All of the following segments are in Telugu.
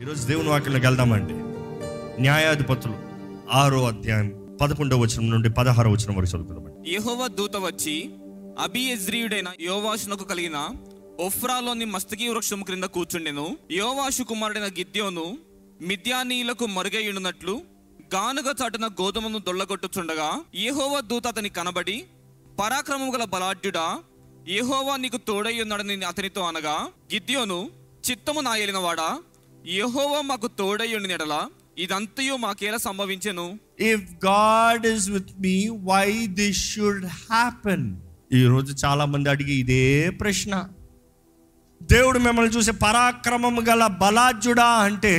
ఈరోజు దేవుని వాక్యంలోకి వెళ్దామండి. న్యాయాధిపతులు ఆరో అధ్యాయం పదకొండవ వచనం నుండి పదహారో వచనం వరకు చదువుకుందామండి. యహోవ దూత వచ్చి అబియజ్రీయుడైన యోవాషునకు కలిగిన ఒఫ్రాలోని మస్తకి వృక్షం క్రింద కూర్చుండెను. యోవాషు కుమారుడైన గిద్యోను మిథ్యానీయులకు మరుగైయున్నట్లు గానుగ చాటున గోధుమను దొల్లగొట్టుచుండగా యహోవ దూత అతని కనబడి పరాక్రమము గల బలాఢ్యుడా యహోవా నీకు తోడై ఉన్నాడని అతనితో అనగా గిద్యోను చిత్తము నాయలినవాడా? యెహోవా మాకు తోడై ఉండిన ఎడల ఇదంతయు మాకేలా సంభవించెను? If God is with me why this should happen ఈరోజు చాలా మంది అడిగి ఇదే ప్రశ్న. దేవుడు మిమ్మల్ని చూసే పరాక్రమం గల బలాజ్యుడా అంటే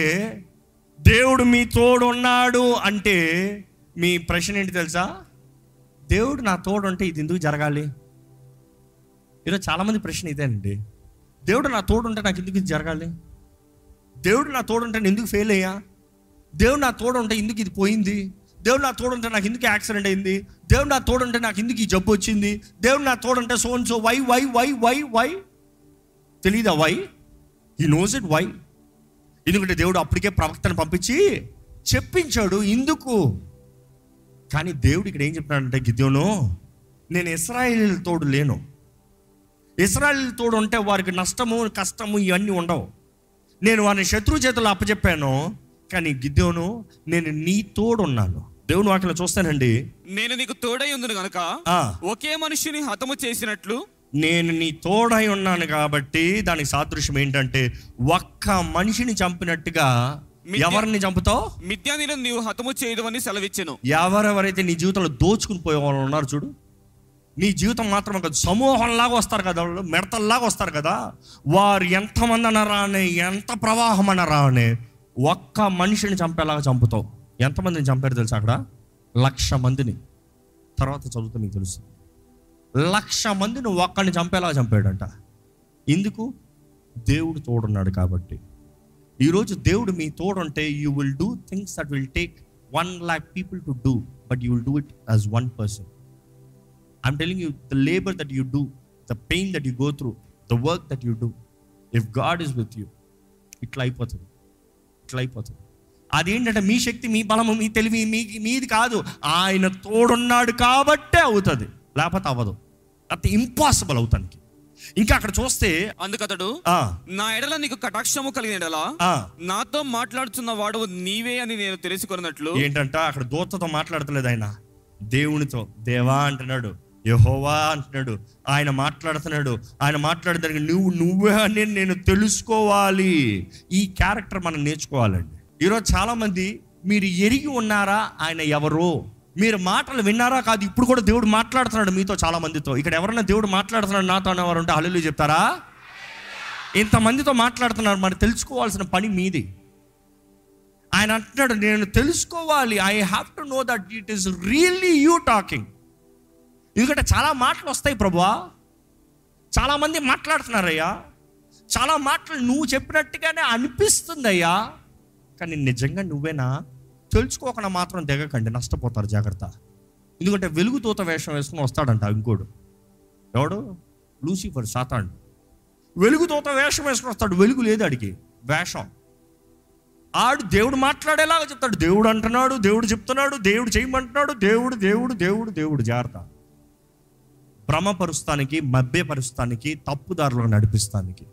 దేవుడు మీ తోడున్నాడు అంటే మీ ప్రశ్న ఏంటి తెలుసా? దేవుడు నా తోడు ఉంటే ఇది ఎందుకు జరగాలి? ఈరోజు చాలామంది ప్రశ్న ఇదేనండి. దేవుడు నా తోడు ఉంటే నాకు ఎందుకు ఇది జరగాలి? దేవుడు నా తోడుంటే నేను ఎందుకు ఫెయిల్ అయ్యా? దేవుడు నా తోడు ఉంటే ఎందుకు ఇది పోయింది? దేవుడు నా తోడు ఉంటే నాకు ఎందుకు యాక్సిడెంట్ అయింది? దేవుడు నా తోడుంటే నాకు ఎందుకు ఈ జబ్బు వచ్చింది? దేవుడు నా తోడుంటే so so why why why why why తెలీదా why he knows it why ఎందుకంటే దేవుడు అప్పటికే ప్రవక్తను పంపించి చెప్పించాడు ఇందుకు. కానీ దేవుడు ఇక్కడ ఏం చెప్తున్నాడంటే గిద్యోను నేను ఇస్రాయిల్ తోడు లేను. ఇస్రాయిల్ తోడు ఉంటే వారికి నష్టము కష్టము ఇవన్నీ ఉండవు. నేను వారిని శత్రు చేతులు అప్పచెప్పాను కానీ గిద్యోను నేను నీ తోడు ఉన్నాను దేవుని వాక్యలో చూస్తానండి. నేను నీకు తోడై ఉందును గనుక ఆ. ఒకే మనుష్యుని హతము చేసినట్లు నేను నీ తోడై ఉన్నాను కాబట్టి దానికి సాదృశ్యం ఏంటంటే ఒక్క మనిషిని చంపినట్టుగా ఎవరిని చంపుతావు? మిథ్యానీలను నీవు హతము చేయదవని సెలవిచ్చెను. ఎవరెవరైతే నీ జీవితంలో దోచుకుని పోయే వాళ్ళు ఉన్నారు చూడు. నీ జీవితం మాత్రం కాదు సమూహంలాగా వస్తారు కదా వాళ్ళు మిడతల్లాగా వస్తారు కదా. వారు ఎంతమంది అనరా అని ఎంత ప్రవాహం అనరా అని ఒక్క మనిషిని చంపేలాగా చంపుతావు. ఎంతమందిని చంపారు తెలుసు అక్కడ? లక్ష మందిని. తర్వాత చదువుతా మీకు తెలుసు. లక్ష మందిని ఒక్కడిని చంపేలాగా చంపాడంట. ఎందుకు? దేవుడు తోడున్నాడు కాబట్టి. ఈరోజు దేవుడు మీ తోడుంటే you will do things that will take one lakh people to do but you will do it as one person I'm telling you the labour that you do the pain that you go through the work that you do if God is with you ఇట్లా అయిపోతుంది ఇట్లా అయిపోతుంది అదేంటంటే మీ శక్తి మీ బలము మీ తెలివి మీ మీది కాదు. ఆయన తోడున్నాడు కాబట్టే అవుతుంది. లేకపోతే అవ్వదు. అది ఇంపాసిబుల్ అవుతానికి. ఇంకా అక్కడ చూస్తే అందుకతడు నా ఎడల నీకు కటాక్షము కలిగిన ఎడల నాతో మాట్లాడుతున్న వాడు నీవే అని నేను తెలుసుకున్నట్లు ఏంటంట అక్కడ దూతతో మాట్లాడతలేదు ఆయన. దేవునితో దేవా అంటున్నాడు. యహోవా అంటున్నాడు. ఆయన మాట్లాడుతున్నాడు. ఆయన మాట్లాడడానికి నువ్వు నువ్వే అని నేను తెలుసుకోవాలి. ఈ క్యారెక్టర్ మనం నేర్చుకోవాలండి. ఈరోజు చాలామంది మీరు ఎరిగి ఉన్నారా? ఆయన ఎవరో? మీరు మాటలు విన్నారా? కాదు ఇప్పుడు కూడా దేవుడు మాట్లాడుతున్నాడు మీతో చాలామందితో. ఇక్కడ ఎవరైనా దేవుడు మాట్లాడుతున్నాడు నాతో అనేవారు ఉంటే హల్లు చెప్తారా? ఇంతమందితో మాట్లాడుతున్నారు. మరి తెలుసుకోవాల్సిన పని మీది. ఆయన అంటున్నాడు నేను తెలుసుకోవాలి. I have to know that it is really you talking ఎందుకంటే చాలా మాటలు వస్తాయి ప్రభువా. చాలామంది మాట్లాడుతున్నారయ్యా. చాలా మాటలు నువ్వు చెప్పినట్టుగానే అనిపిస్తుంది అయ్యా కానీ నిజంగా నువ్వేనా? తెలుసుకోకుండా మాత్రం దిగకండి నష్టపోతారు జాగ్రత్త. ఎందుకంటే వెలుగుతూత వేషం వేసుకుని వస్తాడంట ఇంకోడు. ఎవడు? లూసిఫర్ సాతాడు వెలుగుతూత వేషం వేసుకుని వస్తాడు వెలుగు లేదు అడిగి వేషం. ఆడు దేవుడు మాట్లాడేలాగా చెప్తాడు దేవుడు అంటున్నాడు దేవుడు చెప్తున్నాడు దేవుడు చేయమంటున్నాడు దేవుడు దేవుడు దేవుడు దేవుడు జాగ్రత్త. భ్రమపరుస్తానికి మభ్యపరుస్తానికి తప్పుదారులకు నడిపిస్తానికి.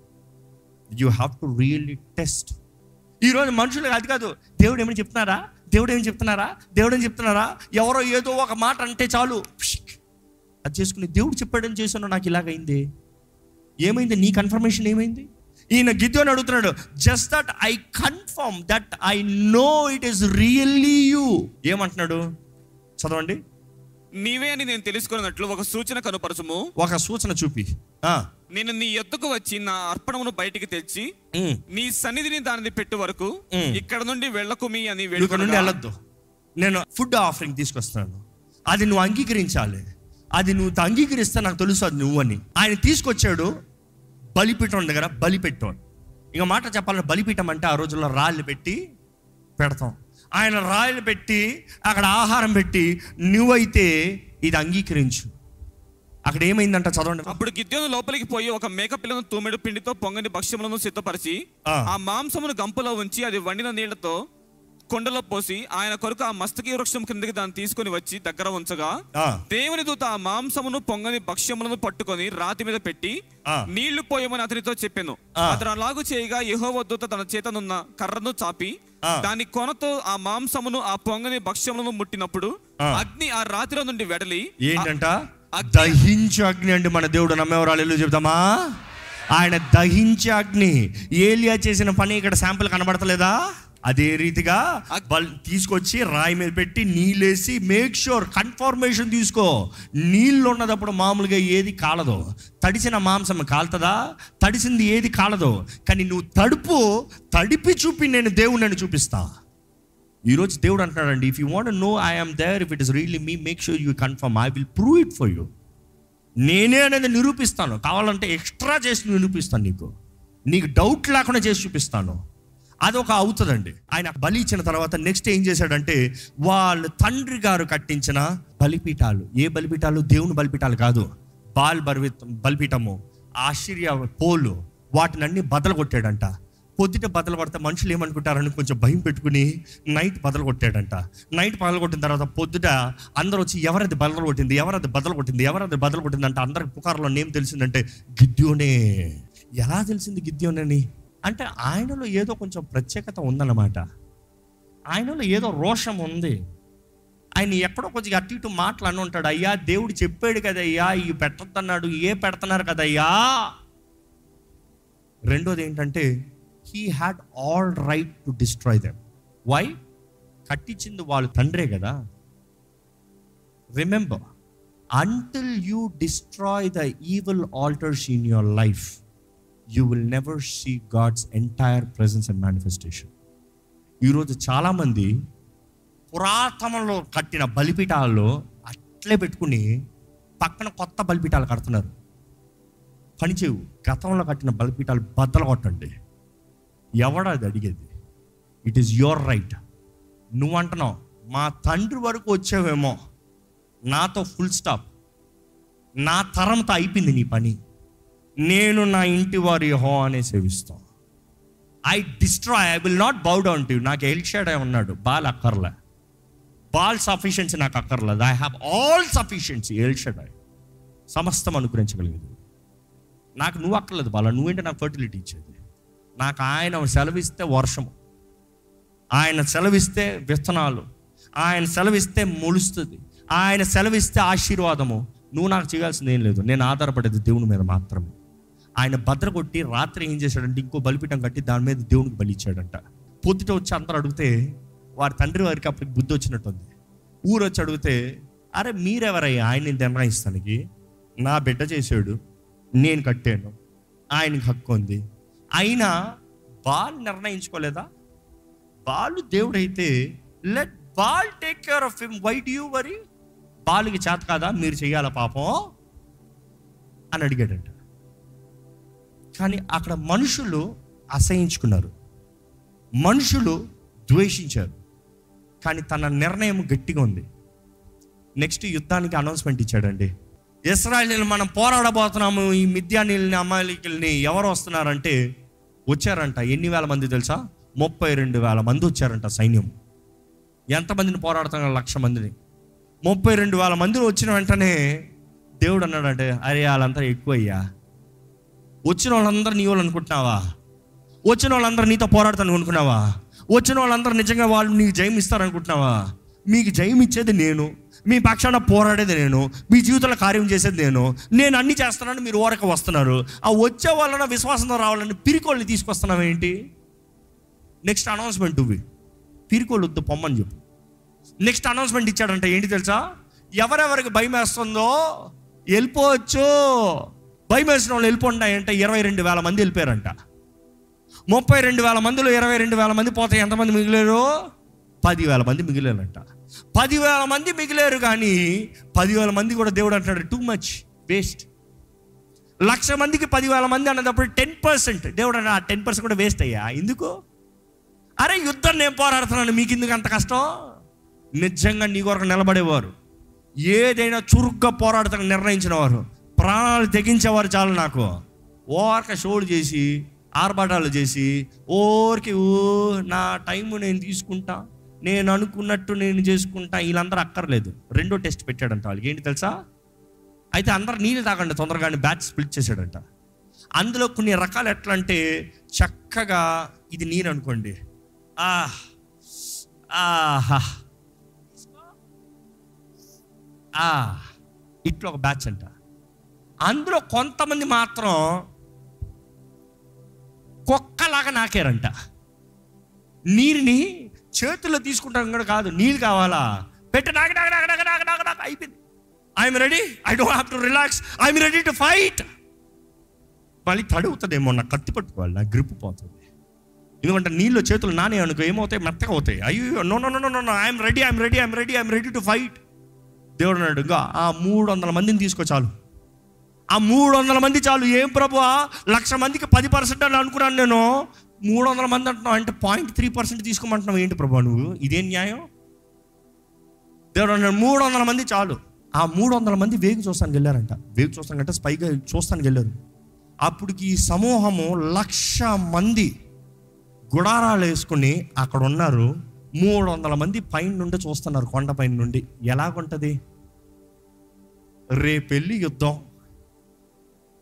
You have to really test ఈరోజు మనుషులకు అది కాదు దేవుడు ఏమని చెప్తున్నారా? దేవుడు ఏమి చెప్తున్నారా? దేవుడు ఏమని చెప్తున్నారా? ఎవరో ఏదో ఒక మాట అంటే చాలు. అది చేసుకుని దేవుడు చెప్పాడని చేశాను నాకు ఇలాగైంది. ఏమైంది? నీ కన్ఫర్మేషన్ ఏమైంది? ఈయన గిద్యోని అడుగుతున్నాడు just that I confirm that I know it is really you ఏమంటున్నాడు? చదవండి. నీవే అని నేను తెలుసుకున్నట్లు ఒక సూచన కనుపరచుము. ఒక సూచన చూపి. నేను నీ ఎద్దుకు వచ్చి నా అర్పణమును బయటికి తెచ్చి నీ సన్నిధిని దానిని పెట్టు వరకు. ఇక్కడ నుండి వెళ్ళకుమి అని ఇక్కడ నుండి వెళ్ళొద్దు. నేను ఫుడ్ ఆఫరింగ్ తీసుకొస్తున్నాను. అది నువ్వు అంగీకరించాలి. అది నువ్వు అంగీకరిస్తే నాకు తెలుసు అది నువ్వు అని ఆయన తీసుకొచ్చాడు బలిపీఠం దగ్గర బలిపెట్టాడు. ఇక మాట చెప్పాలంటే బలిపీఠం అంటే ఆ రోజుల్లో రాళ్ళు పెట్టి పెడతాం. ఆయన రాళ్ళు పెట్టి అక్కడ ఆహారం పెట్టి నువ్వైతే ఇది అంగీకరించు అక్కడ ఏమైందంట చదవండి అప్పుడు గిద్యోను లోపలికి పోయి ఒక మేక పిల్లను తూమెడు పిండితో పొంగని భక్ష్యములను సిద్ధపరిచి ఆ. మాంసమును గంపలో ఉంచి అది వండిన నీళ్ళతో కొండలో పోసి ఆయన కొరకు ఆ మస్తకి వృక్షం కిందకి దాన్ని తీసుకొని వచ్చి దగ్గర ఉంచగా దేవుని దూత ఆ మాంసమును పొంగని భక్ష్యములను పట్టుకొని రాతి మీద పెట్టి. నీళ్ళు పోయమని అతనితో చెప్పాను. అతను అలాగు చేయగా యెహోవా దూత తన చేతనున్న కర్రను చాపి. దాని కొనతో ఆ మాంసమును ఆ పొంగని భక్ష్యములను ముట్టినప్పుడు. అగ్ని ఆ రాతిలో నుండి వెడలి ఏంటంట? దహించు అగ్ని అండి మన దేవుడు నమ్మేవరాలు ఎల్లు చెప్తామా ఆయన దహించే అగ్ని. ఏలియా చేసిన పని ఇక్కడ శాంపుల్ కనబడతలేదా? అదే రీతిగా తీసుకొచ్చి రాయి మీద పెట్టి నీళ్ళేసి మేక్ షూర్ కన్ఫర్మేషన్ తీసుకో. నీళ్ళు ఉన్నదప్పుడు మామూలుగా ఏది కాలదు. తడిసిన మాంసం కాలుతుందా? తడిసింది ఏది కాలదు. కానీ నువ్వు తడుపు తడిపి చూపి నేను దేవుడిని చూపిస్తా. ఈరోజు దేవుడు అంటున్నాడండి if you want know I am there if it is really me make sure you confirm I will prove it for you నేనే అనేది నిరూపిస్తాను. కావాలంటే ఎక్స్ట్రా చేసి నిరూపిస్తాను నీకు. నీకు డౌట్ లేకుండా చేసి చూపిస్తాను. అది ఒక అవుతుందండి. ఆయన బలి ఇచ్చిన తర్వాత నెక్స్ట్ ఏం చేశాడంటే వాళ్ళ తండ్రి గారు కట్టించిన బలిపీఠాలు. ఏ బలిపీఠాలు? దేవుని బలిపీఠాలు కాదు. బాల్ బర్వి బలిపీఠము ఆశ్చర్య పోలు వాటిని అన్ని బదలు కొట్టాడంట పొద్దుట బదలు కొడితే మనుషులు ఏమనుకుంటారని కొంచెం భయం పెట్టుకుని నైట్ బదలు కొట్టాడంట నైట్ బదలు కొట్టిన తర్వాత పొద్దుట అందరూ వచ్చి ఎవరది బదలు కొట్టింది ఎవరది బదలు కొట్టింది ఎవరది బదలు కొట్టింది అంటే అందరికి పుకారులో ఏం తెలిసిందంటే గిద్యోనే. ఎలా తెలిసింది గిద్యోనని? అంటే ఆయనలో ఏదో కొంచెం ప్రత్యేకత ఉందన్నమాట. ఆయనలో ఏదో రోషం ఉంది. ఆయన ఎక్కడో కొంచెం అటు ఇటు మాటలు ఉంటాడు. అయ్యా దేవుడు చెప్పాడు కదయ్యా ఇవి పెట్టద్దన్నాడు ఏ పెడుతున్నారు కదయ్యా? రెండోది ఏంటంటే he had all right to destroy them why కట్టించింది వాళ్ళు తండ్రే కదా. Remember until you destroy the evil altars in your life you will never see God's entire presence and manifestation ఈరోజు చాలామంది పురాతనంలో కట్టిన బలిపీఠాల్లో అట్లే పెట్టుకుని పక్కన కొత్త బలిపీఠాలు కడుతున్నారు. పనిచేయు గతంలో కట్టిన బలిపీఠాలు బద్దలు కొట్టండి. ఎవడది అడిగేది? ఇట్ ఈస్ యువర్ రైట్ నువ్వు అంటున్నావు మా తండ్రి వరకు వచ్చావేమో నాతో ఫుల్ స్టాప్ నా తరంతో అయిపోయింది నీ పని. నేను నా ఇంటి వారి హో అనే సేవిస్తాం I destroy I will not bow down to నాకు ఎల్షాడే ఉన్నాడు బాల్ అక్కర్లే. బాల్ సఫిషియన్సీ నాకు అక్కర్లేదు. I have all sufficiency El Shaddai. సమస్తం అనుగ్రహించగలిగేది నాకు నువ్వు అక్కర్లేదు బాల నువ్వేంటే నాకు ఫర్టిలిటీ ఇచ్చేది? నాకు ఆయన సెలవిస్తే వర్షము. ఆయన సెలవిస్తే విత్తనాలు. ఆయన సెలవిస్తే మొలుస్తుంది. ఆయన సెలవిస్తే ఆశీర్వాదము. నువ్వు నాకు చేయాల్సింది ఏం లేదు. నేను ఆధారపడేది దేవుని మీద మాత్రమే. ఆయన భద్ర కొట్టి రాత్రి ఏం చేశాడంటే ఇంకో బలిపీఠం కట్టి దాని మీద దేవునికి బలి ఇచ్చాడంట. పొద్దుట వచ్చి అందరూ అడిగితే వారి తండ్రి వారికి అప్పటికి బుద్ధి వచ్చినట్టుంది. ఊరు వచ్చి అడిగితే అరే మీరెవరయ్యా? ఆయన్ని నిర్ణయిస్తానికి. నా బిడ్డ చేశాడు. నేను కట్టాను. ఆయనకి హక్కు ఉంది. అయినా బాల్ నిర్ణయించుకోలేదా? బాలు దేవుడైతే let Baal take care of him. Why do you worry? బాలుకి చేత కాదా? మీరు చెయ్యాల పాపం? అని అడిగాడంట. కానీ అక్కడ మనుషులు అసహించుకున్నారు. మనుషులు ద్వేషించారు. కానీ తన నిర్ణయం గట్టిగా ఉంది. నెక్స్ట్ యుద్ధానికి అనౌన్స్మెంట్ ఇచ్చాడండి. ఇస్రాయలీలు మనం పోరాడబోతున్నాము ఈ మిథ్యానీల్ని అమాయకుల్ని ఎవరు వస్తున్నారంటే వచ్చారంట. ఎన్ని వేల మంది తెలుసా? ముప్పై రెండు వేల మంది వచ్చారంట సైన్యం. ఎంతమందిని పోరాడుతున్నారు? లక్ష మందిని. ముప్పై రెండు వేల మంది వచ్చిన వెంటనే దేవుడు అన్నాడంటే అరే వాళ్ళంతా ఎక్కువయ్యా. వచ్చిన వాళ్ళందరూ నీ వాళ్ళు అనుకుంటున్నావా? వచ్చిన వాళ్ళందరూ నీతో పోరాడతాను అనుకున్నావా వచ్చిన వాళ్ళందరూ నిజంగా వాళ్ళు నీకు జయం ఇస్తారనుకుంటున్నావా? మీకు జయం ఇచ్చేది నేను మీ పక్షాన పోరాడేది నేను మీ జీవితంలో కార్యం చేసేది నేను నేను అన్ని చేస్తున్నాను మీరు ఓరక వస్తున్నారు. ఆ వచ్చే వాళ్ళన విశ్వాసంతో రావాలని పిరికోళ్ళని తీసుకొస్తున్నావు ఏంటి? నెక్స్ట్ అనౌన్స్మెంట్ ఇవి పిరికోళ్ళు వద్దు పొమ్మని చెప్పు. నెక్స్ట్ అనౌన్స్మెంట్ ఇచ్చాడంట ఏంటి తెలుసా? ఎవరెవరికి భయం వేస్తుందో వెళ్ళిపోవచ్చు. భయం వేసిన వాళ్ళు వెళ్ళిపోండి ఇరవై రెండు వేల మంది వెళ్ళిపోయారంట. ముప్పై రెండు వేల మందిలో ఇరవై రెండు వేల మంది పోతే ఎంతమంది మిగిలేరు? పదివేల మంది మిగిలేరంట. పదివేల మంది మిగిలేరు కానీ పదివేల మంది కూడా దేవుడు అంటున్నాడు టూ మచ్ వేస్ట్ లక్ష మందికి పదివేల మంది అన్నప్పుడు టెన్ పర్సెంట్. దేవుడు అన్న టెన్ పర్సెంట్ కూడా వేస్ట్ అయ్యా ఎందుకు? అరే యుద్ధం నేను పోరాడుతున్నాను మీకు ఎందుకు అంత కష్టం? నిజంగా నీ కొరకు నిలబడేవారు. ఏదైనా చురుగ్గా పోరాడతానికి నిర్ణయించిన వారు ప్రాణాలు తెగించేవారు చాలు నాకు. ఓరక షోలు చేసి ఆర్భాటాలు చేసి ఓరికి ఓ నా టైం నేను తీసుకుంటా నేను అనుకున్నట్టు నేను చేసుకుంటా వీళ్ళందరూ అక్కర్లేదు. రెండో టెస్ట్ పెట్టాడంట వాళ్ళకి ఏంటి తెలుసా? అయితే అందరు నీళ్ళు తాగండి తొందరగానే బ్యాచ్ స్ప్లిట్ చేశాడంట. అందులో కొన్ని రకాలు ఎట్లా అంటే చక్కగా ఇది నీరు అనుకోండి. ఆ ఆహా. ఆ ఇట్లా ఒక బ్యాచ్ అంట. అందులో కొంతమంది మాత్రం కుక్కలాగా నాకారంట. నీరుని చేతుల్లో తీసుకుంటాం కూడా కాదు నీళ్ళు కావాలా? పెట్టి నాకు నాకు నాక నాకు నాకు నాకు నాకు అయిపోయింది. I'm ready I don't have to relax I'm ready to fight మళ్ళీ తడుగుతుందేమో నా కత్తి పట్టుకోవాలి నా గ్రిప్ పోతుంది. ఎందుకంటే నీళ్ళు చేతులు నానే అనుకో ఏమవుతాయి? మెత్తగా అవుతాయి. అయ్యో no no no no no I'm ready I'm ready I'm ready I'm ready to fight దేవుడు అన్నాడు ఇంకా ఆ మూడు వందల మందిని తీసుకో చాలు ఆ మూడు వందల మంది చాలు. ఏం ప్రభు? లక్ష మందికి పది పర్సెంట్ అని అనుకున్నాను నేను. మూడు వందల మంది అంటున్నావు. అంటే పాయింట్ త్రీ పర్సెంట్ తీసుకోమంటున్నావు. ఏంటి ప్రభు నువ్వు? ఇదేం న్యాయం? దేవుడు అన్నాడు మూడు వందల మంది చాలు. ఆ మూడు వందల మంది వేగు చూస్తానికి వెళ్ళారంట. వేగు చూస్తానికంటే స్పైగా చూస్తానికి వెళ్ళారు. అప్పటికి ఈ సమూహము లక్ష మంది గుడారాలు వేసుకుని అక్కడ ఉన్నారు మూడు వందల మంది పైన నుండి చూస్తున్నారు కొండ పైన నుండి. ఎలాగుంటుంది? రేపెళ్ళి యుద్ధం.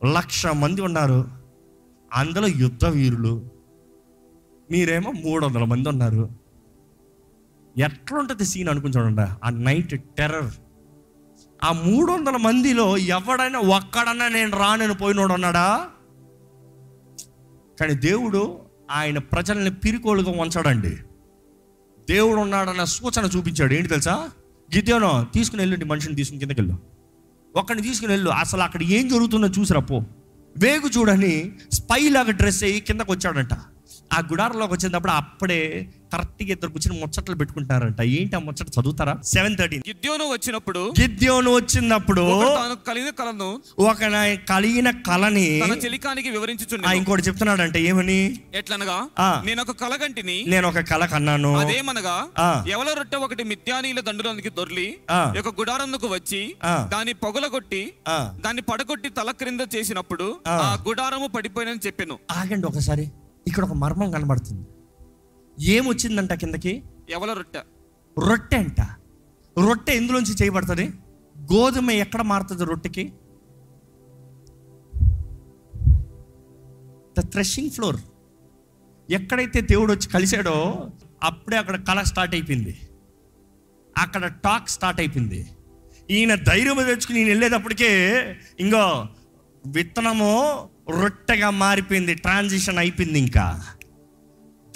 లక్ష మంది ఉన్నారు. అందులో యుద్ధ వీరులు. మీరేమో మూడు వందల మంది ఉన్నారు. ఎట్లుంటుంది సీన్ అనుకుని చూడండి. ఆ నైట్ టెర్రర్ ఆ మూడు వందల మందిలో ఎవడైనా ఒక్కడన్నా నేను రానని పోయినోడు అన్నాడా కానీ దేవుడు ఆయన ప్రజల్ని పిరికోలుగా ఉంచాడండి దేవుడు ఉన్నాడన్న సూచన చూపించాడు. ఏంటి తెలుసా? గిద్యోనో తీసుకుని వెళ్ళండి మనిషిని తీసుకుని కిందకి ఒకరిని తీసుకుని వెళ్ళు. అసలు అక్కడ ఏం జరుగుతుందో చూసిరా పో. వేగు చూడని స్పై లాగా డ్రెస్ అయ్యి కిందకు వచ్చాడంట. ఆ గుడారంలోకి వచ్చినప్పుడు అప్పుడే కరెక్ట్గా ఇద్దరు కూర్చొని ముచ్చట్లు పెట్టుకుంటారంట. ఏంటి ఆ ముచ్చట? చదువుతారా? సెవెన్ థర్టీన్ గిద్యోను వచ్చినప్పుడు గిద్యోను వచ్చినప్పుడు తాను కలిగిన కలను ఒక కలిగిన కళని తన చెలికానికి ఆ, వివరించుచుండెను ఇంకోటి చెప్తున్నాడంటే ఏమని? ఎట్లనగా. నేను ఒక కలగంటిని నేను ఒక కళ కన్నాను. అదేమనగా. ఎవల రొట్టె ఒకటి మిథ్యానీల దండులోనికి దొర్లి యొక్క గుడారంకు వచ్చి. దాన్ని పొగలగొట్టి దాన్ని పడగొట్టి తల క్రింద చేసినప్పుడు ఆ. ఆ గుడారము పడిపోయినని చెప్పాను. ఆగండి ఒకసారి. ఇక్కడ ఒక మర్మం కనబడుతుంది. ఏమొచ్చిందంట కిందకి? ఎవల రొట్టె? రొట్టె అంట. రొట్టె ఎందులోంచి చేయబడుతుంది? గోధుమ ఎక్కడ మారుతుంది రొట్టెకి? ద థ్రెషింగ్ ఫ్లోర్ ఎక్కడైతే దేవుడు వచ్చి కలిశాడో అప్పుడే అక్కడ కళ స్టార్ట్ అయిపోయింది. అక్కడ టాక్ స్టార్ట్ అయిపోయింది. ఈయన ధైర్యం తెచ్చుకుని ఈయన వెళ్ళేటప్పటికే ఇంకో విత్తనము రొట్టెగా మారిపోయింది ట్రాన్సిషన్ అయిపోయింది ఇంకా.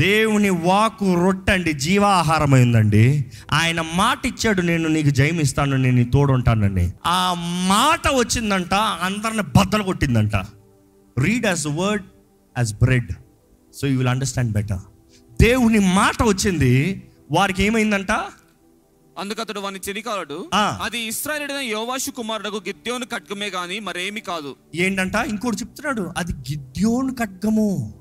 దేవుని వాకు రొట్టండి జీవాహారమైందండి. ఆయన మాట ఇచ్చాడు నేను నీకు జయమిస్తాను నేను నీ తోడు ఉంటానండి ఆ మాట వచ్చిందంట అందరిని బద్దలు కొట్టిందంట. Read as word as bread so you will understand better దేవుని మాట వచ్చింది వారికి ఏమైందంట? అందుకు అతడు వాని చెలికాలడు ఆ. అది ఇస్రాయేలుడైన యోవాషు కుమారుడు గిద్యోను ఖడ్గమే గాని మరేమి కాదు. ఏంటంట? ఇంకోటి చెప్తున్నాడు అది గిద్యోన్ ఖడ్గము.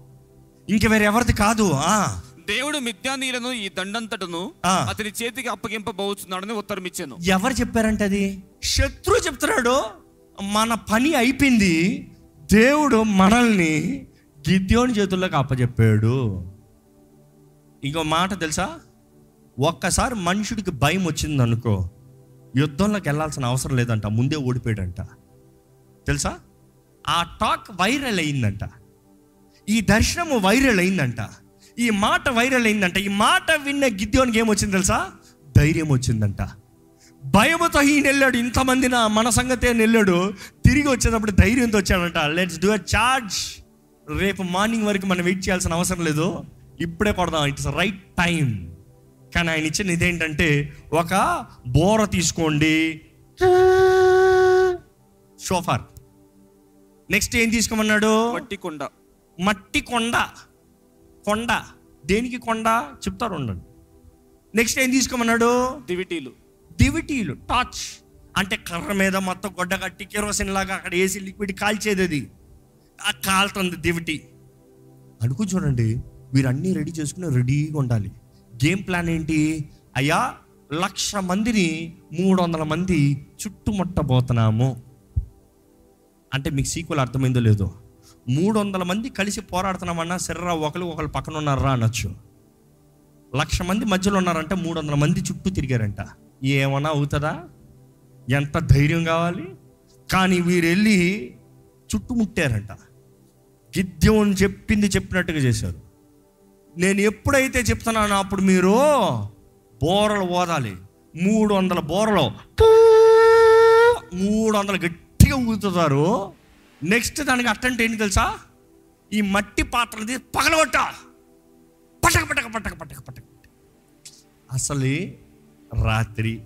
ఇంక వేరే ఎవరిది కాదు ఆ. దేవుడు మిథ్యానీలను ఈ దండంతటను. అతని చేతికి అప్పగింపబోతున్నాడని ఉత్తరం ఇచ్చాను ఎవరు చెప్పారంట అది? శత్రువు చెప్తున్నాడు మన పని అయిపోయింది దేవుడు మనల్ని గిద్యోని చేతుల్లోకి అప్పచెప్పాడు ఇంకో మాట తెలుసా? ఒక్కసారి మనుషుడికి భయం వచ్చింది అనుకో యుద్ధంలోకి వెళ్ళాల్సిన అవసరం లేదంట ముందే ఓడిపోయాడంట. తెలుసా? ఆ టాక్ వైరల్ అయిందంట. ఈ దర్శనము వైరల్ అయిందంట. ఈ మాట వైరల్ అయిందంట. ఈ మాట విన్న గిద్యోనికి ఏమొచ్చింది తెలుసా? ధైర్యం వచ్చిందంట. భయముతో ఈయన వెళ్ళాడు ఇంతమంది నా మన సంగతే నెల్లాడు వెళ్ళాడు తిరిగి వచ్చేటప్పుడు ధైర్యంతో వచ్చాడంట. లెట్స్ డూ అ చార్జ్ రేపు మార్నింగ్ వరకు మనం వెయిట్ చేయాల్సిన అవసరం లేదు. ఇప్పుడే కొడదాం. ఇట్స్ రైట్ టైం కానీ ఆయన ఇచ్చిన ఇదేంటంటే ఒక బోర తీసుకోండి. షోఫార్. నెక్స్ట్ ఏం తీసుకోమన్నాడు? మట్టి కొండ. మట్టి కొండ కొండ. దేనికి కొండ? చెప్తారు ఉండండి. నెక్స్ట్ ఏం తీసుకోమన్నాడు? దివిటీలు. దివిటీలు టార్చ్ అంటే కర్ర మీద మొత్తం గొడ్డ కట్టి కెరోసిన్ లాగా అక్కడ వేసి లిక్విడ్ కాల్చేది అది. ఆ కాలుతుంది దివిటి. అనుకుని చూడండి మీరు అన్నీ రెడీ చేసుకుని రెడీగా ఉండాలి. గేమ్ ప్లాన్ ఏంటి? అయ్యా లక్ష మందిని మూడు వందల మంది చుట్టుముట్టబోతున్నాము. అంటే మీకు సీక్వెల్ అర్థమైందో లేదో? మూడు వందల మంది కలిసి పోరాడుతున్నామన్నా సర్రా ఒకరు ఒకరు పక్కన ఉన్నారా అనొచ్చు. లక్ష మంది మధ్యలో ఉన్నారంటే మూడు వందల మంది చుట్టూ తిరిగారంట. ఏమన్నా అవుతుందా? ఎంత ధైర్యం కావాలి? కానీ వీరు వెళ్ళి చుట్టుముట్టారంట. గిద్యం చెప్పింది చెప్పినట్టుగా చేశారు. నేను ఎప్పుడైతే చెప్తున్నానో అప్పుడు మీరు బోరలు ఓదాలి. మూడు వందల బోరలు. మూడు వందలు గట్టిగా ఊతుతారు నెక్స్ట్ దానికి అట్టంటే ఏంటి తెలుసా? ఈ మట్టి పాత్రది పగలగొట్ట. పటక పటక పటక పటక పటక. అసలే రాత్రి.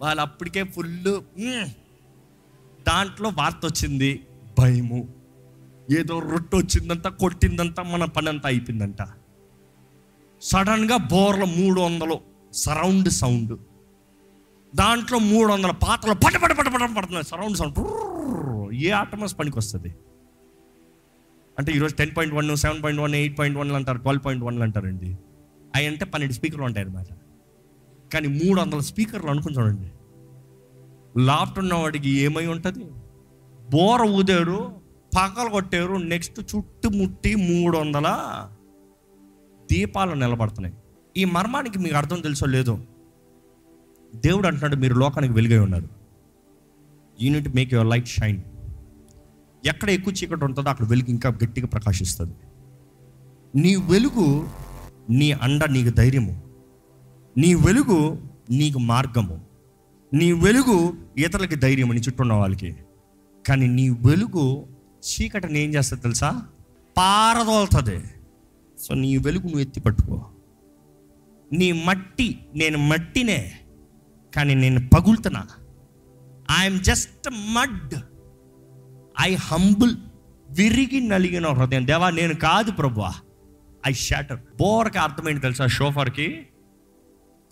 వాళ్ళు అప్పటికే ఫుల్ దాంట్లో వార్త వచ్చింది భయము. ఏదో రొట్టె వచ్చిందంట కొట్టిందంట మన పని అంతా అయిపోయిందంట. సడన్గా బోర్ల మూడు వందలు సరౌండ్ సౌండ్ దాంట్లో మూడు వందల పాత్రలు పట పట పట పట పడుతున్నాయి. సరౌండ్ సౌండ్ ఏ ఆటమస్ పనికి వస్తుంది అంటే ఈరోజు ten point one seven point one eight point one అంటారు ట్వెల్వ్ పాయింట్ వన్ అంటారండి. అవి అంటే పన్నెండు స్పీకర్లు ఉంటాయి అన్నమాట. కానీ మూడు వందల స్పీకర్లు అనుకుని చూడండి. లాఫ్ట్ ఉన్నవాడికి ఏమై ఉంటుంది? బోర ఊదారు పగలు కొట్టారు నెక్స్ట్ చుట్టుముట్టి మూడు వందల దీపాలు నిలబడుతున్నాయి. ఈ మర్మానికి మీకు అర్థం తెలుసో లేదో? దేవుడు అంటున్నాడు మీరు లోకానికి వెలుగై ఉన్నారు. You need make your light shine ఎక్కడ ఎక్కువ చీకటి ఉంటుందో అక్కడ వెలుగు ఇంకా గట్టిగా ప్రకాశిస్తుంది. నీ వెలుగు నీ అండ నీకు ధైర్యము. నీ వెలుగు నీకు మార్గము. నీ వెలుగు ఇతరులకి ధైర్యం నీ చుట్టూ ఉన్న వాళ్ళకి. కానీ నీ వెలుగు చీకటిని ఏం చేస్తుంది తెలుసా? పారదోలుతుంది. సో నీ వెలుగు నువ్వు ఎత్తి పట్టుకో. నీ మట్టి నేను మట్టినే కానీ నేను పగులుతున్నా. I'm just mud I humble విరిగి నలిగిన హృదయం. దేవా నేను కాదు ప్రభువా. ఐ షాటర్ బోర్కి అర్థమైంది తెలుసా షోఫర్కి?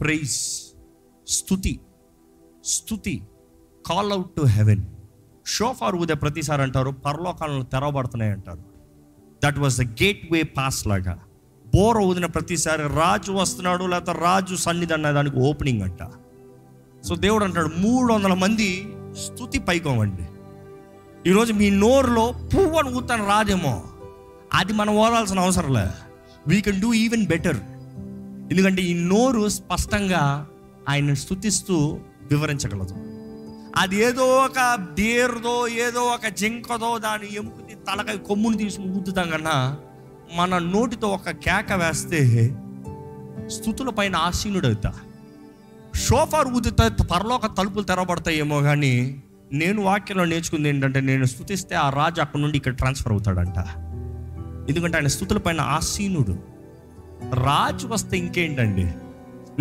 ప్రైజ్ స్థుతి స్థుతి call out to heaven shofar ఊదే ప్రతిసారి అంటారు పరలోకాలను తెరవబడుతున్నాయి అంటారు. That was the gateway pass లాగా. బోర ఊదిన ప్రతిసారి రాజు వస్తున్నాడు లేకపోతే రాజు సన్నిధి అన్న దానికి ఓపెనింగ్ అంట. సో దేవుడు అంటాడు మూడు వందల మంది స్థుతి పైకోమండి ఈరోజు మీ నోరులో పువ్వు అని ఊతాను రాదేమో. అది మనం ఓదాల్సిన అవసరం లే. We can do even better ఎందుకంటే ఈ నోరు స్పష్టంగా ఆయన స్థుతిస్తూ వివరించగలదు. అది ఏదో ఒక దేరుదో ఏదో ఒక జింకదో దాని ఎముకని తలకాయ కొమ్ముని తీసుకుని ఊదుతాం కన్నా మన నోటితో ఒక కేక వేస్తే స్థుతుల పైన ఆసీనుడవుతా. షోఫార్ ఊదితే పరలోక తలుపులు తెరబడతాయేమో కానీ నేను వాక్యంలో నేర్చుకుంది ఏంటంటే నేను స్థుతిస్తే ఆ రాజు అక్కడ నుండి ఇక్కడ ట్రాన్స్ఫర్ అవుతాడంట. ఎందుకంటే ఆయన స్థుతుల పైన ఆసీనుడు. రాజు వస్తే ఇంకేంటండి?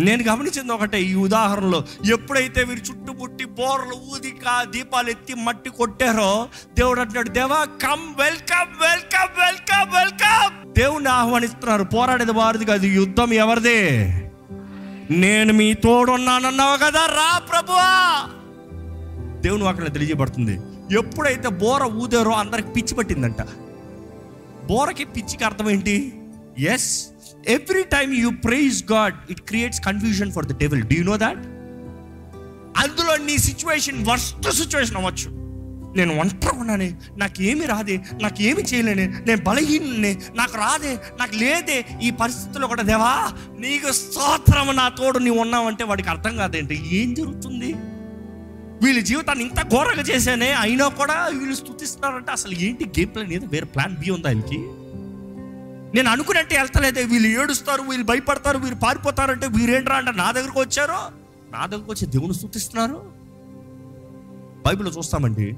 నేను గమనించింది ఒకటే ఈ ఉదాహరణలో ఎప్పుడైతే వీరు చుట్టుముట్టి బోర్లు ఊదిక దీపాలు ఎత్తి మట్టి కొట్టారో దేవుడు అంటున్నాడు దేవా come welcome welcome welcome welcome. దేవుణ్ణి ఆహ్వానిస్తున్నారు. పోరాడేది వారిది కాదు యుద్ధం ఎవరిదే? నేను మీ తోడున్నానన్నావు కదా రా ప్రభువా! దేవుని అక్కడ తెలియజేయబడుతుంది. ఎప్పుడైతే బోర ఊదారో అందరికి పిచ్చి పట్టిందంట. బోరకి పిచ్చికి అర్థం ఏంటి? Yes every time you praise God it creates confusion for the devil do know that అందులో నీ సిచ్యువేషన్ వర్స్ట్ సిచ్యువేషన్ అవ్వచ్చు. నేను ఒంటరిగా ఉన్నానే నాకు ఏమి రాదే నాకు ఏమి చేయలేనే నేను బలహీననే నాకు రాదే నాకు లేదే ఈ పరిస్థితుల్లో కూడా దేవా నీకు స్తోత్రం నా తోడు నీవు ఉన్నావంటే వాడికి అర్థం కాదేంటి? ఏం జరుగుతుంది? వీళ్ళ జీవితాన్ని ఇంత ఘోరంగా చేశానే అయినా కూడా వీళ్ళు స్థుతిస్తున్నారంటే అసలు ఏంటి గేమ్ ప్లాన్ ఏదో వేరే ప్లాన్ బి ఉందా వీళ్ళకి? నేను అనుకున్నట్టే వెళ్తలేదే వీళ్ళు ఏడుస్తారు వీళ్ళు భయపడతారు వీళ్ళు పారిపోతారంటే వీరేంట్రా అంటే నా దగ్గరకు వచ్చారు? నా దగ్గరకు వచ్చి దేవుని స్థుతిస్తున్నారు బైబిల్ చూస్తామండి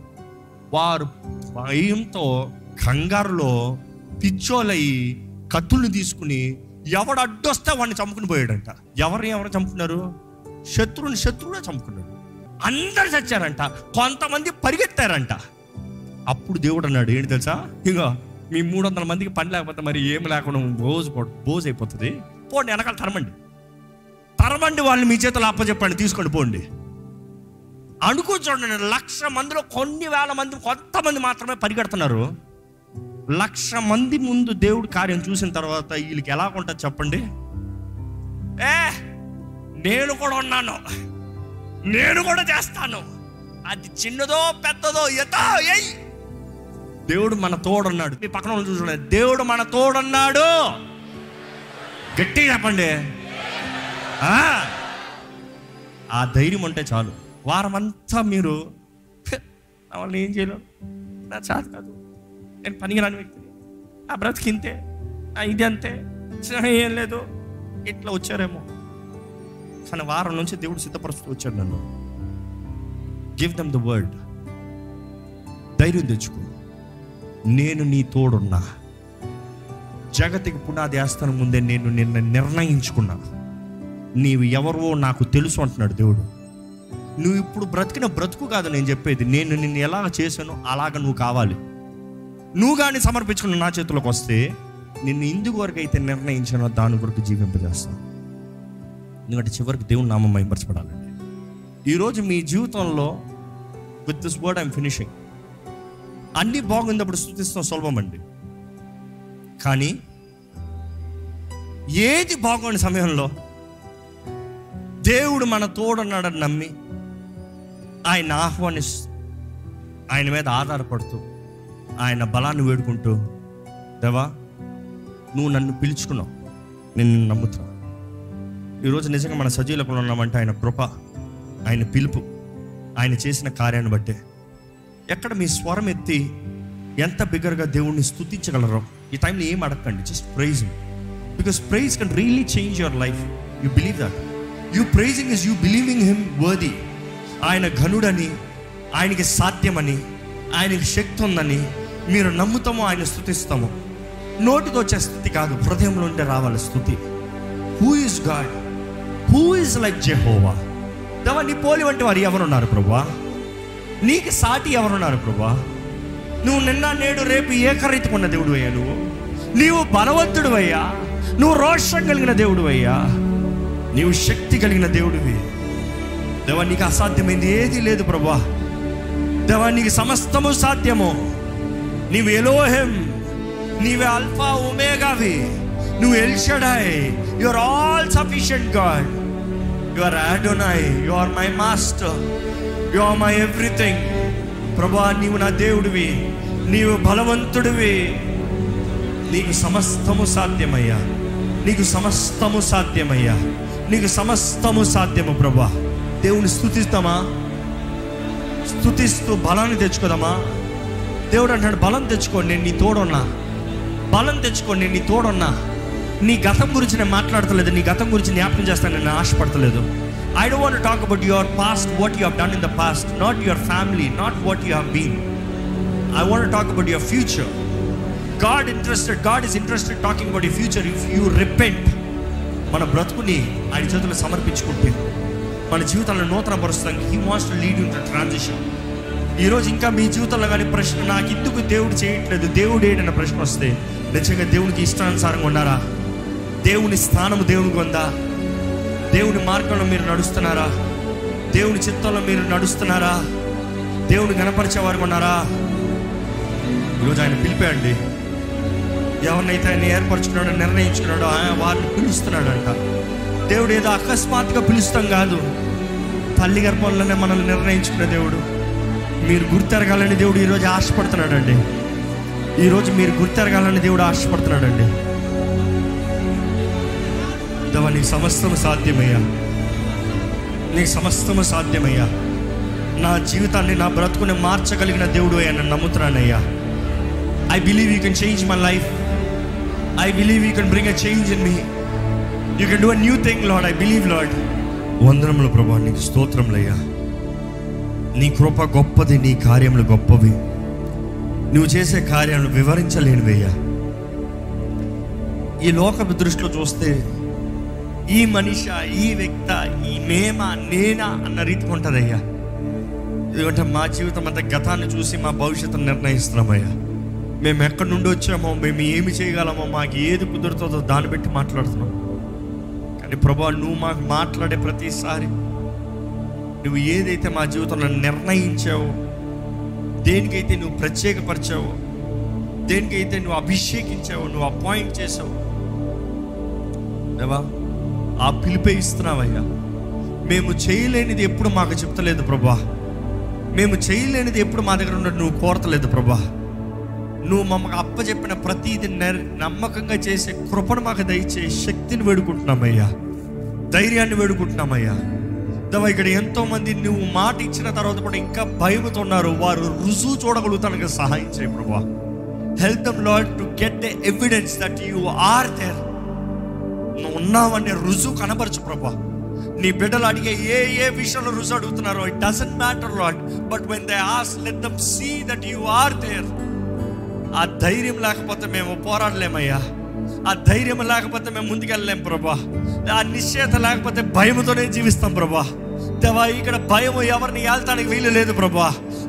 వారు భయంతో కంగారులో పిచ్చోలయ్యి కత్తుల్ని తీసుకుని ఎవడు అడ్డొస్తే వాడిని చంపుకుని పోయాడంట. ఎవరిని ఎవరు చంపుకున్నారు? శత్రువుని శత్రువునే చంపుకున్నాడు. అందరు చచ్చారంట కొంతమంది పరిగెత్తారంట. అప్పుడు దేవుడు అన్నాడు ఏంటి తెలుసా? ఇగో మీ మూడు వందల మందికి పని లేకపోతే మరి ఏం లేకుండా బోజు బోజు అయిపోతుంది. పోండి వెనకాల తరమండి. తరమండి వాళ్ళని మీ చేతులు అప్పచెప్పండి తీసుకోండి పోండి. అనుకో చూడండి లక్ష మందిలో కొన్ని వేల మంది కొంతమంది మాత్రమే పరిగెడుతున్నారు. లక్ష మంది ముందు దేవుడు కార్యం చూసిన తర్వాత వీళ్ళకి ఎలా ఉంటుంది చెప్పండి? ఏ నేను కూడా ఉన్నాను. నేను కూడా చేస్తాను. అది చిన్నదో పెద్దదో ఎతో ఎయ్ దేవుడు మన తోడున్నాడు. మీ పక్కన చూసుకోండి దేవుడు మన తోడున్నాడు. గట్టిగా చెప్పండి. ఆ, ఆ ధైర్యం ఉంటే చాలు. వారం అంతా మీరు నా వల్ల ఏం చేయలేను నా చాలు కాదు. నేను పనికిరాని వ్యక్తిని. నా బ్రతికింతే నా ఇది అంతే. ఏం లేదు. ఇట్లా వచ్చారేమో. కానీ వారం నుంచి దేవుడు సిద్ధపరుస్తూ వచ్చాడు నన్ను. గివ్ దమ్ ద వర్డ్ ధైర్యం తెచ్చుకో. నేను నీ తోడున్నా. జగతికి పునాది వేస్తాను ముందే నేను నిన్న నిర్ణయించుకున్నా. నీవు ఎవరో నాకు తెలుసు అంటున్నాడు దేవుడు. నువ్వు ఇప్పుడు బ్రతికిన బ్రతుకు కాదు నేను చెప్పేది. నేను నిన్ను ఎలా చేశానో అలాగ నువ్వు కావాలి. నువ్వు కానీ సమర్పించుకున్న నా చేతిలోకి వస్తే నిన్ను ఇందుకు వరకు అయితే నిర్ణయించానో దాని కొరకు జీవింపజేస్తాను. ఎందుకంటే చివరికి దేవుని నామం మైపరచబడాలండి ఈరోజు మీ జీవితంలో with this word I'm finishing అన్నీ బాగుందప్పుడు స్థుతిస్తాం సులభం అండి. కానీ ఏది బాగుండే సమయంలో దేవుడు మన తోడున్నాడని నమ్మి ఆయన ఆహ్వానిస్తూ ఆయన మీద ఆధారపడుతూ ఆయన బలాన్ని వేడుకుంటూ దేవా నువ్వు నన్ను పిలుచుకున్నావు నేను నిన్ను ఈరోజు నిజంగా మన సజీవులకు ఉన్నామంటే ఆయన కృప ఆయన పిలుపు ఆయన చేసిన కార్యాన్ని బట్టే. ఎక్కడ మీ స్వరం ఎత్తి ఎంత బిగ్గరగా దేవుణ్ణి స్తుతించగలరో ఈ టైంలో ఏం అడగండి just praise because praise can really change your life you believe that you praising is you believing him worthy ఆయన ఘనుడని ఆయనకి సాధ్యమని ఆయనకి శక్తి ఉందని మీరు నమ్ముతామో ఆయన స్థుతిస్తామో నోటితో వచ్చే స్థుతి కాదు హృదయంలో ఉంటే రావాలి స్థుతి. Who is God who is like Jehovah దేవా నీ పోలి వంటి వారు ఎవరున్నారు ప్రభా నీకు సాటి ఎవరున్నారు ప్రభా నువ్వు నిన్న నేడు రేపు ఏకరీతికి ఉన్న దేవుడు అయ్యా నువ్వు. నీవు బలవంతుడు అయ్యా నువ్వు రోషం కలిగిన దేవుడు అయ్యా నీవు శక్తి కలిగిన దేవుడివి. దేవా నీకు అసాధ్యమైంది ఏది లేదు ప్రభా దేవా నీకు సమస్తము సాధ్యము. నీవు ఎలోహెం. నీవే అల్ఫా ఉమేగావి నువ్వు El Shaddai you are all sufficient God you are Adonai you are my master you are my everything ప్రభా నీవు నా దేవుడివి. నీవు బలవంతుడివి. నీకు సమస్తము సాధ్యమయ్యా. నీకు సమస్తము సాధ్యమయ్యా. నీకు సమస్తము సాధ్యము ప్రభా. దేవుని స్థుతిస్తామా స్థుతిస్తూ బలాన్ని తెచ్చుకోదామా? దేవుడు అంటాడు బలం తెచ్చుకోండి నేను నీ తోడున్నా. బలం తెచ్చుకోండి నేను నీ తోడున్నా. నీ గతం గురించి నేను మాట్లాడతలేదు నీ గతం గురించి జ్ఞాపకం చేస్తాను నేను ఆశపడతలేదు. I don't want talk about your past what you done in the past not your family not what you have been I want talk about your future God interested God is interested talking about you future if you repent మన బ్రతుకుని ఆయన చేతులు సమర్పించుకుంటే మన జీవితాలను నూతన పరుస్తానికి he wants to lead in the transition ఈరోజు ఇంకా మీ జీవితంలో కానీ ప్రశ్న నాకు ఎందుకు దేవుడు చేయట్లేదు? దేవుడు ఏంటన్న ప్రశ్న వస్తే నిజంగా దేవుడికి ఇష్టానుసారంగా ఉన్నారా? దేవుని స్థానము దేవునికి ఉందా దేవుని మార్గంలో మీరు నడుస్తున్నారా? దేవుని చిత్తంలో మీరు నడుస్తున్నారా? దేవుని కనపరిచేవారు ఉన్నారా? ఈరోజు ఆయన పిలిపాడండి. ఎవరినైతే ఆయన ఏర్పరచుకున్నాడో నిర్ణయించుకున్నాడో ఆయన వారిని పిలుస్తున్నాడంట. దేవుడు ఏదో అకస్మాత్తుగా పిలుస్తాం కాదు. తల్లి గర్భంలోనే మనల్ని నిర్ణయించుకునే దేవుడు. మీరు గుర్తెరగాలని దేవుడు ఈరోజు ఆశపడుతున్నాడండి. ఈరోజు మీరు గుర్తెరగాలని దేవుడు ఆశపడుతున్నాడండి. దేవా నీ సమస్తము సాధ్యమయ్యా. నీ సమస్తము సాధ్యమయ్యా. నా జీవితాన్ని నా బ్రతుకుని మార్చగలిగిన దేవుడు అయ్యా నన్ను నమ్ముతున్నానయ్యా. I believe you can change my life I believe you can bring a change in me you can do a new thing Lord I believe Lord వందనములు ప్రభా నీకు స్తోత్రములయ్యా నీ కృప గొప్పది నీ కార్యములు గొప్పవి. నువ్వు చేసే కార్యాలను వివరించలేనివయ్యా ఈ లోక దృష్టిలో చూస్తే ఈ మనిష ఈ వ్యక్త ఈ మేమా నేనా అన్న రీతికి ఉంటుందయ్యా. ఎందుకంటే మా జీవితం అంతా గతాన్ని చూసి మా భవిష్యత్తును నిర్ణయిస్తున్నామయ్యా. మేము ఎక్కడి నుండి వచ్చామో మేము ఏమి చేయగలమో మాకు ఏది కుదురుతుందో దాన్ని బట్టి మాట్లాడుతున్నాం. కానీ ప్రభా నువ్వు మాకు మాట్లాడే ప్రతిసారి నువ్వు ఏదైతే మా జీవితంలో నిర్ణయించావో దేనికైతే నువ్వు ప్రత్యేకపరిచావో దేనికైతే నువ్వు అభిషేకించావో నువ్వు అపాయింట్ చేసావు దేవా ఆ పిలిపే ఇస్తున్నావయ్యా. మేము చేయలేనిది ఎప్పుడు మాకు చెప్తలేదు ప్రభా. మేము చేయలేనిది ఎప్పుడు మా దగ్గర ఉన్నట్టు నువ్వు కోరతలేదు ప్రభా. నువ్వు మమ్మకు అప్పచెప్పిన ప్రతీది నమ్మకంగా చేసే కృపను మాకు దయచే శక్తిని వేడుకుంటున్నామయ్యా. ధైర్యాన్ని వేడుకుంటున్నామయ్యా. దవా ఇక్కడ ఎంతోమంది నువ్వు మాట ఇచ్చిన తర్వాత కూడా ఇంకా భయముతో ఉన్నారు వారు రుజువు చూడగలుగుతానికి సహాయం చేయ ప్రభా. Help them Lord to get the evidence that you are there నువ్వు ఉన్నావనే రుజువు కనబరచు ప్రభా. నీ బిడ్డలు అడిగే ఏ ఏ విషయంలో రుజువు అడుగుతున్నారో it doesn't matter Lord but when they ask let them see that you are there ఆ ధైర్యం లేకపోతే మేము పోరాడలేమయ్యా. ఆ ధైర్యం లేకపోతే మేము ముందుకెళ్ళలేం ప్రభా. ఆ నిశ్చేత లేకపోతే భయంతోనే జీవిస్తాం ప్రభా. దేవా ఇక్కడ భయం ఎవరిని ఏల్తానికి వీలు లేదు ప్రభా.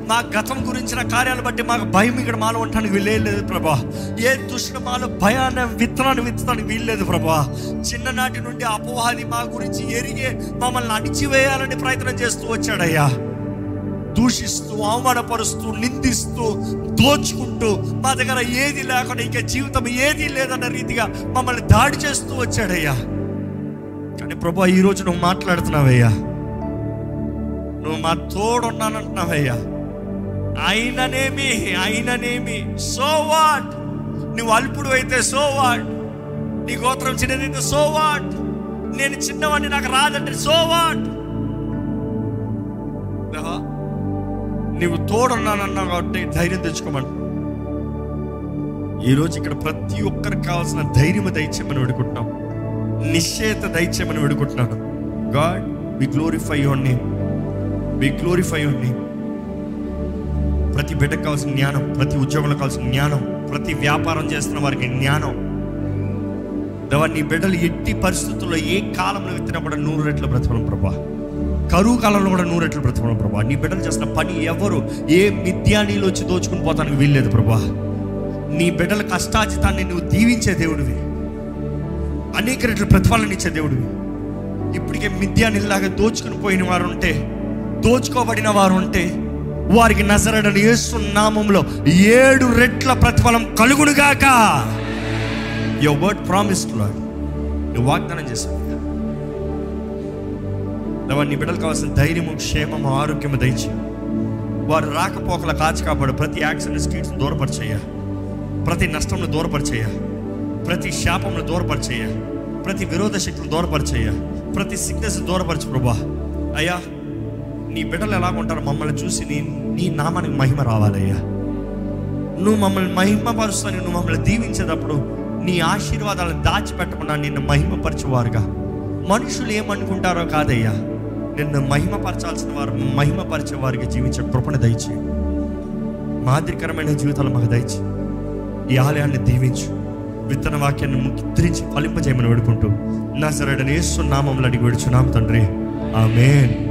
మా గతం గురించిన కార్యాలు బట్టి మాకు భయం ఇక్కడ మాలో ఉండటానికి వీలు లేదు ప్రభా. ఏ దుష్ట మాలో భయాన్ని విత్తనాన్ని విత్తడానికి వీల్లేదు ప్రభా. చిన్ననాటి నుండి అపోహాది మా గురించి ఎరిగే మమ్మల్ని అణిచివేయాలని ప్రయత్నం చేస్తూ వచ్చాడయ్యా. దూషిస్తూ అవమానపరుస్తూ నిందిస్తూ దోచుకుంటూ మా దగ్గర ఏది లేకుండా ఇంకా జీవితం ఏది లేదన్న రీతిగా మమ్మల్ని దాడి చేస్తూ వచ్చాడయ్యా. కానీ ప్రభా ఈరోజు నువ్వు మాట్లాడుతున్నావయ్యా. నువ్వు మా తోడున్నానంటున్నావయ్యా. అయిననేమి అయిననేమి. సో వాట్ నువ్వు అల్పుడు అయితే సో వాట్ నీ గోత్రం చిన్నదైతే సో వాట్ నేను చిన్నవాడిని నాకు రాదంటే సో వాట్ నువ్వు నీవు తోడున్నానన్నావు కాబట్టి ధైర్యం తెచ్చుకోమని. ఈరోజు ఇక్కడ ప్రతి ఒక్కరికి కావాల్సిన ధైర్యం దయచేయమని వేడుకుంటున్నాం. నిశ్చయత దయచేయమని వేడుకుంటున్నాను. God we glorify your name we glorify your name ప్రతి బిడ్డకు కావాల్సిన జ్ఞానం ప్రతి ఉద్యోగంలో కావాల్సిన జ్ఞానం ప్రతి వ్యాపారం చేస్తున్న వారికి జ్ఞానం. దేవా నీ బిడ్డలు ఎట్టి పరిస్థితుల్లో ఏ కాలంలో విత్తినా కూడా నూరు రెట్ల బ్రతకడం ప్రభా. కరువు కాలంలో కూడా నూరు రెట్ల బ్రతకడం ప్రభా. నీ బిడ్డలు చేసిన పని ఎవరు ఏ మిథ్యానీలో వచ్చి దోచుకుని పోతానికి వీల్లేదు ప్రభా. నీ బిడ్డల కష్టాజితాన్ని నువ్వు దీవించే దేవుడివి. అనేక రెట్లు ప్రతిఫలన ఇచ్చే దేవుడివి. ఇప్పటికే మిథ్యానిలాగా దోచుకుని పోయిన వారు ఉంటే దోచుకోబడిన వారు ఉంటే వారికి నజరడని యేసు నామంలో ఏడు రెట్ల ప్రతిఫలం కలుగునుగాక. యువర్ వర్డ్ ప్రామిస్డ్ లాడ్ నువ్వు వాగ్దానం చేశావు నీ బిడ్డలు కావాల్సిన ధైర్యము క్షేమము ఆరోగ్యము దయచి వారు రాకపోకల కాచి కాపాడు. ప్రతి యాక్సిడెంట్ స్ట్రీట్స్ దూరపరిచేయ. ప్రతి నష్టంను దూరపరిచేయ. ప్రతి శాపంను దూరపరిచేయ. ప్రతి విరోధ శక్తులు దూరపరిచేయ. ప్రతి సిక్నెస్ దూరపరచు ప్రభా. అయ్యా నీ బిడ్డలు ఎలా ఉంటారు మమ్మల్ని చూసి నీ నీ నామానికి మహిమ రావాలయ్యా. నువ్వు మమ్మల్ని మహిమపరుస్తాను నువ్వు మమ్మల్ని దీవించేటప్పుడు నీ ఆశీర్వాదాలను దాచిపెట్టకుండా నిన్ను మహిమపరచేవారుగా. మనుషులు ఏమనుకుంటారో కాదయ్యా. నిన్ను మహిమపరచాల్సిన వారు మహిమపరిచే వారికి జీవించే కృపణ దయచి. మాదిరికరమైన జీవితాలు మాకు దయచి. ఈ ఆలయాన్ని దీవించు. విత్తన వాక్యాన్ని ముద్రించి ఫలింపజేయమని వేడుకుంటూ నా సరైన యేసు నామంలో అడిగి వేడుచున్నాం తండ్రి. ఆమెన్.